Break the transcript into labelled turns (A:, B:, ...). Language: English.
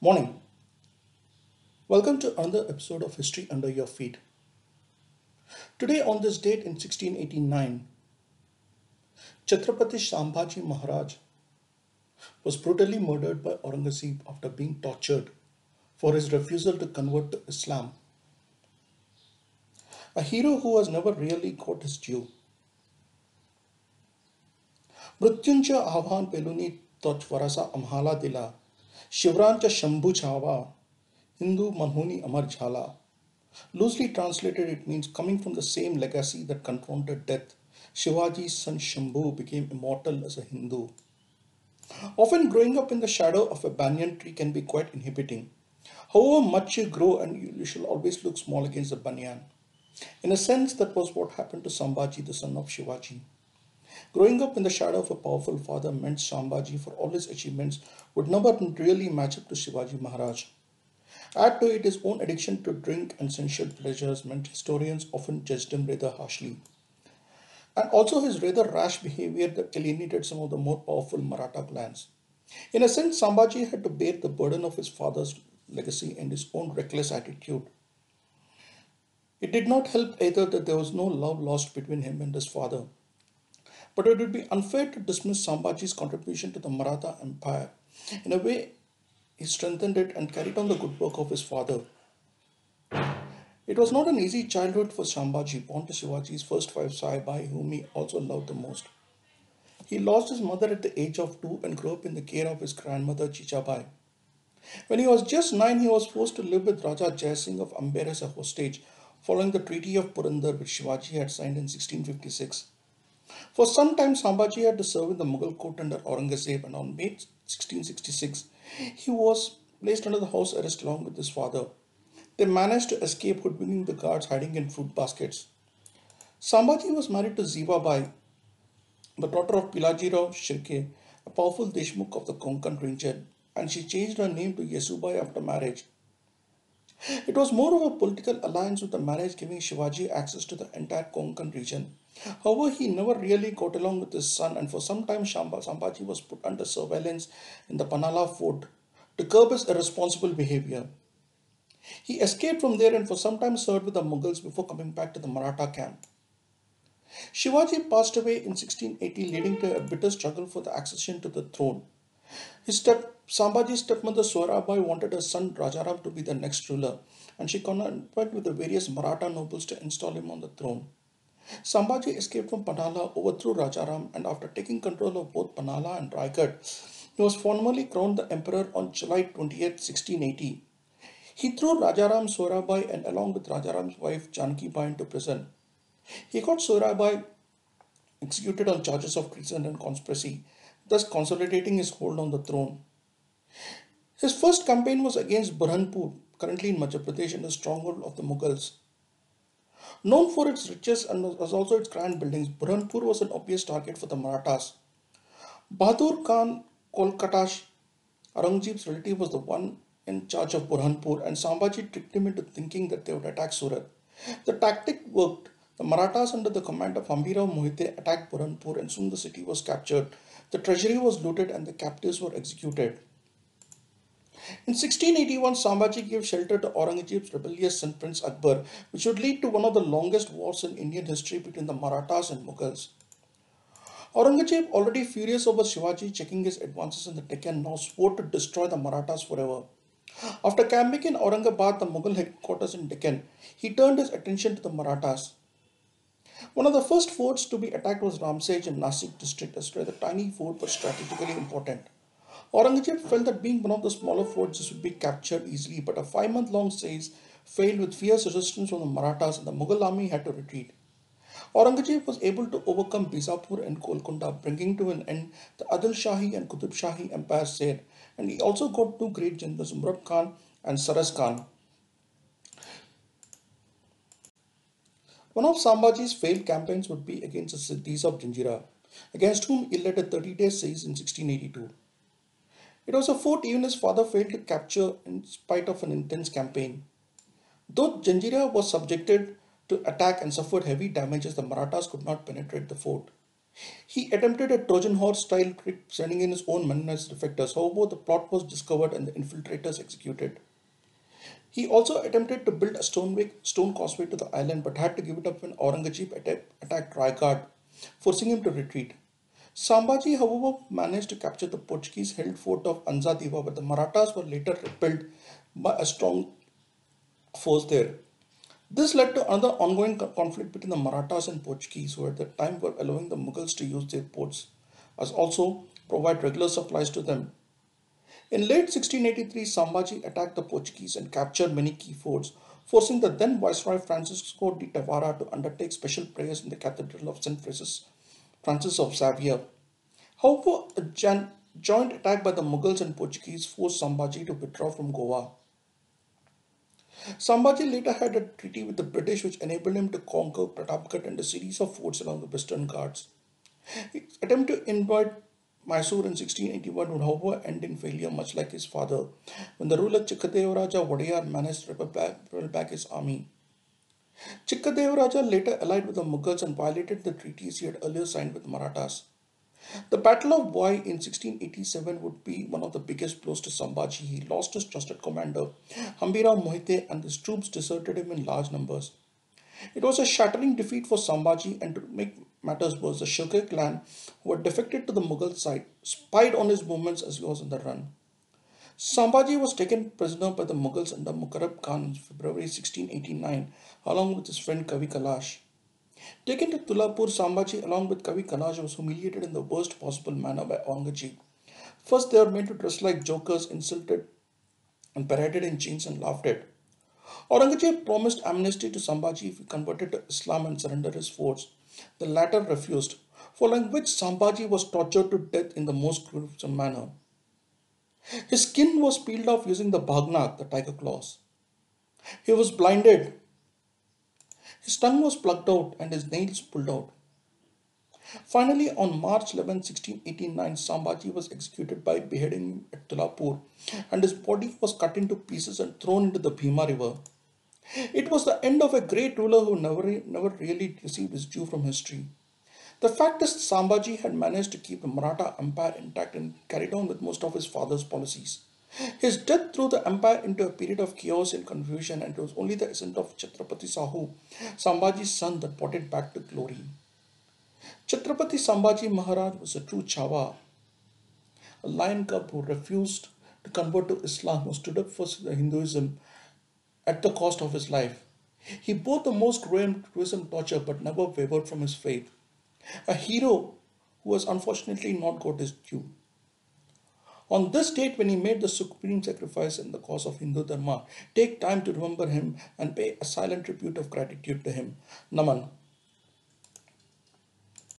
A: Morning. Welcome to another episode of History Under Your Feet. Today, on this date in 1689, Chhatrapati Sambhaji Maharaj was brutally murdered by Aurangzeb after being tortured for his refusal to convert to Islam. A hero who has never really got his due. मृत्यूंच्या आव्हान पेलुनी तो वरासा आम्हाला दिला Shivarancha Shambhu Chava, Hindu Manhuni Amar Jhala. Loosely translated, it means coming from the same legacy that confronted death. Shivaji's son Shambhu became immortal as a Hindu. Often growing up in the shadow of a banyan tree can be quite inhibiting. However much you grow and you, shall always look small against the banyan. In a sense, that was what happened to Sambhaji, the son of Shivaji. Growing up in the shadow of a powerful father meant Sambhaji, for all his achievements, would never really match up to Shivaji Maharaj. Add to it his own addiction to drink and sensual pleasures meant historians often judged him rather harshly. And also his rather rash behavior that alienated some of the more powerful Maratha clans. In a sense, Sambhaji had to bear the burden of his father's legacy and his own reckless attitude. It did not help either that there was no love lost between him and his father. But it would be unfair to dismiss Sambhaji's contribution to the Maratha Empire. In a way, he strengthened it and carried on the good work of his father. It was not an easy childhood for Sambhaji, born to Shivaji's first wife Saibai, whom he also loved the most. He lost his mother at the age of two and grew up in the care of his grandmother Jijabai. When he was just nine, he was forced to live with Raja Jai Singh of Amber as a hostage, following the Treaty of Purandar which Shivaji had signed in 1656. For some time, Sambhaji had to serve in the Mughal court under Aurangzeb, and on May 1666, he was placed under the house arrest along with his father. They managed to escape hoodwinking the guards hiding in fruit baskets. Sambhaji was married to Ziva Bai, the daughter of Pilaji Rao Shirke, a powerful Deshmukh of the Konkan region, and she changed her name to Yesubai after marriage. It was more of a political alliance with the marriage giving Shivaji access to the entire Konkan region. However, he never really got along with his son, and for some time Sambhaji was put under surveillance in the Panhala fort to curb his irresponsible behavior. He escaped from there and for some time served with the Mughals before coming back to the Maratha camp. Shivaji passed away in 1680, leading to a bitter struggle for the accession to the throne. His step, Sambhaji's stepmother Soyrabai wanted her son Rajaram to be the next ruler, and she conspired with the various Maratha nobles to install him on the throne. Sambhaji escaped from Panhala, overthrew Rajaram, and after taking control of both Panhala and Raigad, he was formally crowned the emperor on July 28, 1680. He threw Rajaram Soyrabai and along with Rajaram's wife Janki Bai into prison. He got Soyrabai executed on charges of treason and conspiracy, thus consolidating his hold on the throne. His first campaign was against Burhanpur, currently in Madhya Pradesh and a stronghold of the Mughals. Known for its riches and also its grand buildings, Burhanpur was an obvious target for the Marathas. Bahadur Khan Kokaltash, Aurangzeb's relative, was the one in charge of Burhanpur, and Sambhaji tricked him into thinking that they would attack Surat. The tactic worked. The Marathas, under the command of Hambirao Mohite, attacked Burhanpur, and soon the city was captured. The treasury was looted, and the captives were executed. In 1681, Sambhaji gave shelter to Aurangzeb's rebellious son Prince Akbar, which would lead to one of the longest wars in Indian history between the Marathas and Mughals. Aurangzeb, already furious over Shivaji checking his advances in the Deccan, now swore to destroy the Marathas forever. After camping in Aurangabad, the Mughal headquarters in Deccan, he turned his attention to the Marathas. One of the first forts to be attacked was Ramsej in Nasik district, as the tiny fort was strategically important. Aurangzeb felt that being one of the smaller forts, this would be captured easily, but a five month long siege failed with fierce resistance from the Marathas and the Mughal army had to retreat. Aurangzeb was able to overcome Bijapur and Golconda, bringing to an end the Adil Shahi and Qutub Shahi empires there, and he also got two great generals, Murad Khan and Saras Khan. One of Sambhaji's failed campaigns would be against the Siddhis of Janjira, against whom he led a 30 day siege in 1682. It was a fort even his father failed to capture in spite of an intense campaign. Though Janjira was subjected to attack and suffered heavy damages, the Marathas could not penetrate the fort. He attempted a Trojan horse style trick sending in his own Mennonite defectors. However, the plot was discovered and the infiltrators executed. He also attempted to build a stone, stone causeway to the island but had to give it up when Aurangzeb attacked Raigad, forcing him to retreat. Sambhaji, however, managed to capture the Portuguese held fort of Anzadiva, but the Marathas were later repelled by a strong force there. This led to another ongoing conflict between the Marathas and Portuguese, who at the time were allowing the Mughals to use their ports, as also provide regular supplies to them. In late 1683, Sambhaji attacked the Portuguese and captured many key forts, forcing the then Viceroy Francisco de Tavora to undertake special prayers in the Cathedral of St. Francis, Francis of Xavier. However, a joint attack by the Mughals and Portuguese forced Sambhaji to withdraw from Goa. Sambhaji later had a treaty with the British which enabled him to conquer Pratapgarh and a series of forts along the Western Ghats. His attempt to invade Mysore in 1681 would however end in failure much like his father when the ruler Chikkadevaraja Wadiyar managed to repel back his army. Chikkadevaraja later allied with the Mughals and violated the treaties he had earlier signed with Marathas. The Battle of Wai in 1687 would be one of the biggest blows to Sambhaji. He lost his trusted commander, Hambirao Mohite, and his troops deserted him in large numbers. It was a shattering defeat for Sambhaji, and to make matters was the Shirke clan, who had defected to the Mughal side, spied on his movements as he was on the run. Sambhaji was taken prisoner by the Mughals under Mukarrab Khan in February 1689, along with his friend Kavi Kalash. Taken to Tulapur, Sambhaji along with Kavi Kalash was humiliated in the worst possible manner by Aurangzeb. First, they were made to dress like jokers, insulted and paraded in chains and laughed at. Aurangzeb promised amnesty to Sambhaji if he converted to Islam and surrendered his forts. The latter refused, following which Sambhaji was tortured to death in the most gruesome manner. His skin was peeled off using the bhagnak, the tiger claws. He was blinded his tongue was plucked out and his nails pulled out. Finally, on March 11, 1689, Sambhaji was executed by beheading at Tulapur and his body was cut into pieces and thrown into the Bhima river. It was the end of a great ruler who never, never really received his due from history. The fact is, Sambhaji had managed to keep the Maratha Empire intact and carried on with most of his father's policies. His death threw the empire into a period of chaos and confusion, and it was only the ascent of Chhatrapati Sahu, Sambhaji's son, that brought it back to glory. Chhatrapati Sambhaji Maharaj was a true Chava, a lion cub who refused to convert to Islam, who stood up for Hinduism at the cost of his life. He bore the most gruesome torture but never wavered from his faith. A hero who has unfortunately not got his due. On this date, when he made the supreme sacrifice in the cause of Hindu Dharma, take time to remember him and pay a silent tribute of gratitude to him. Naman.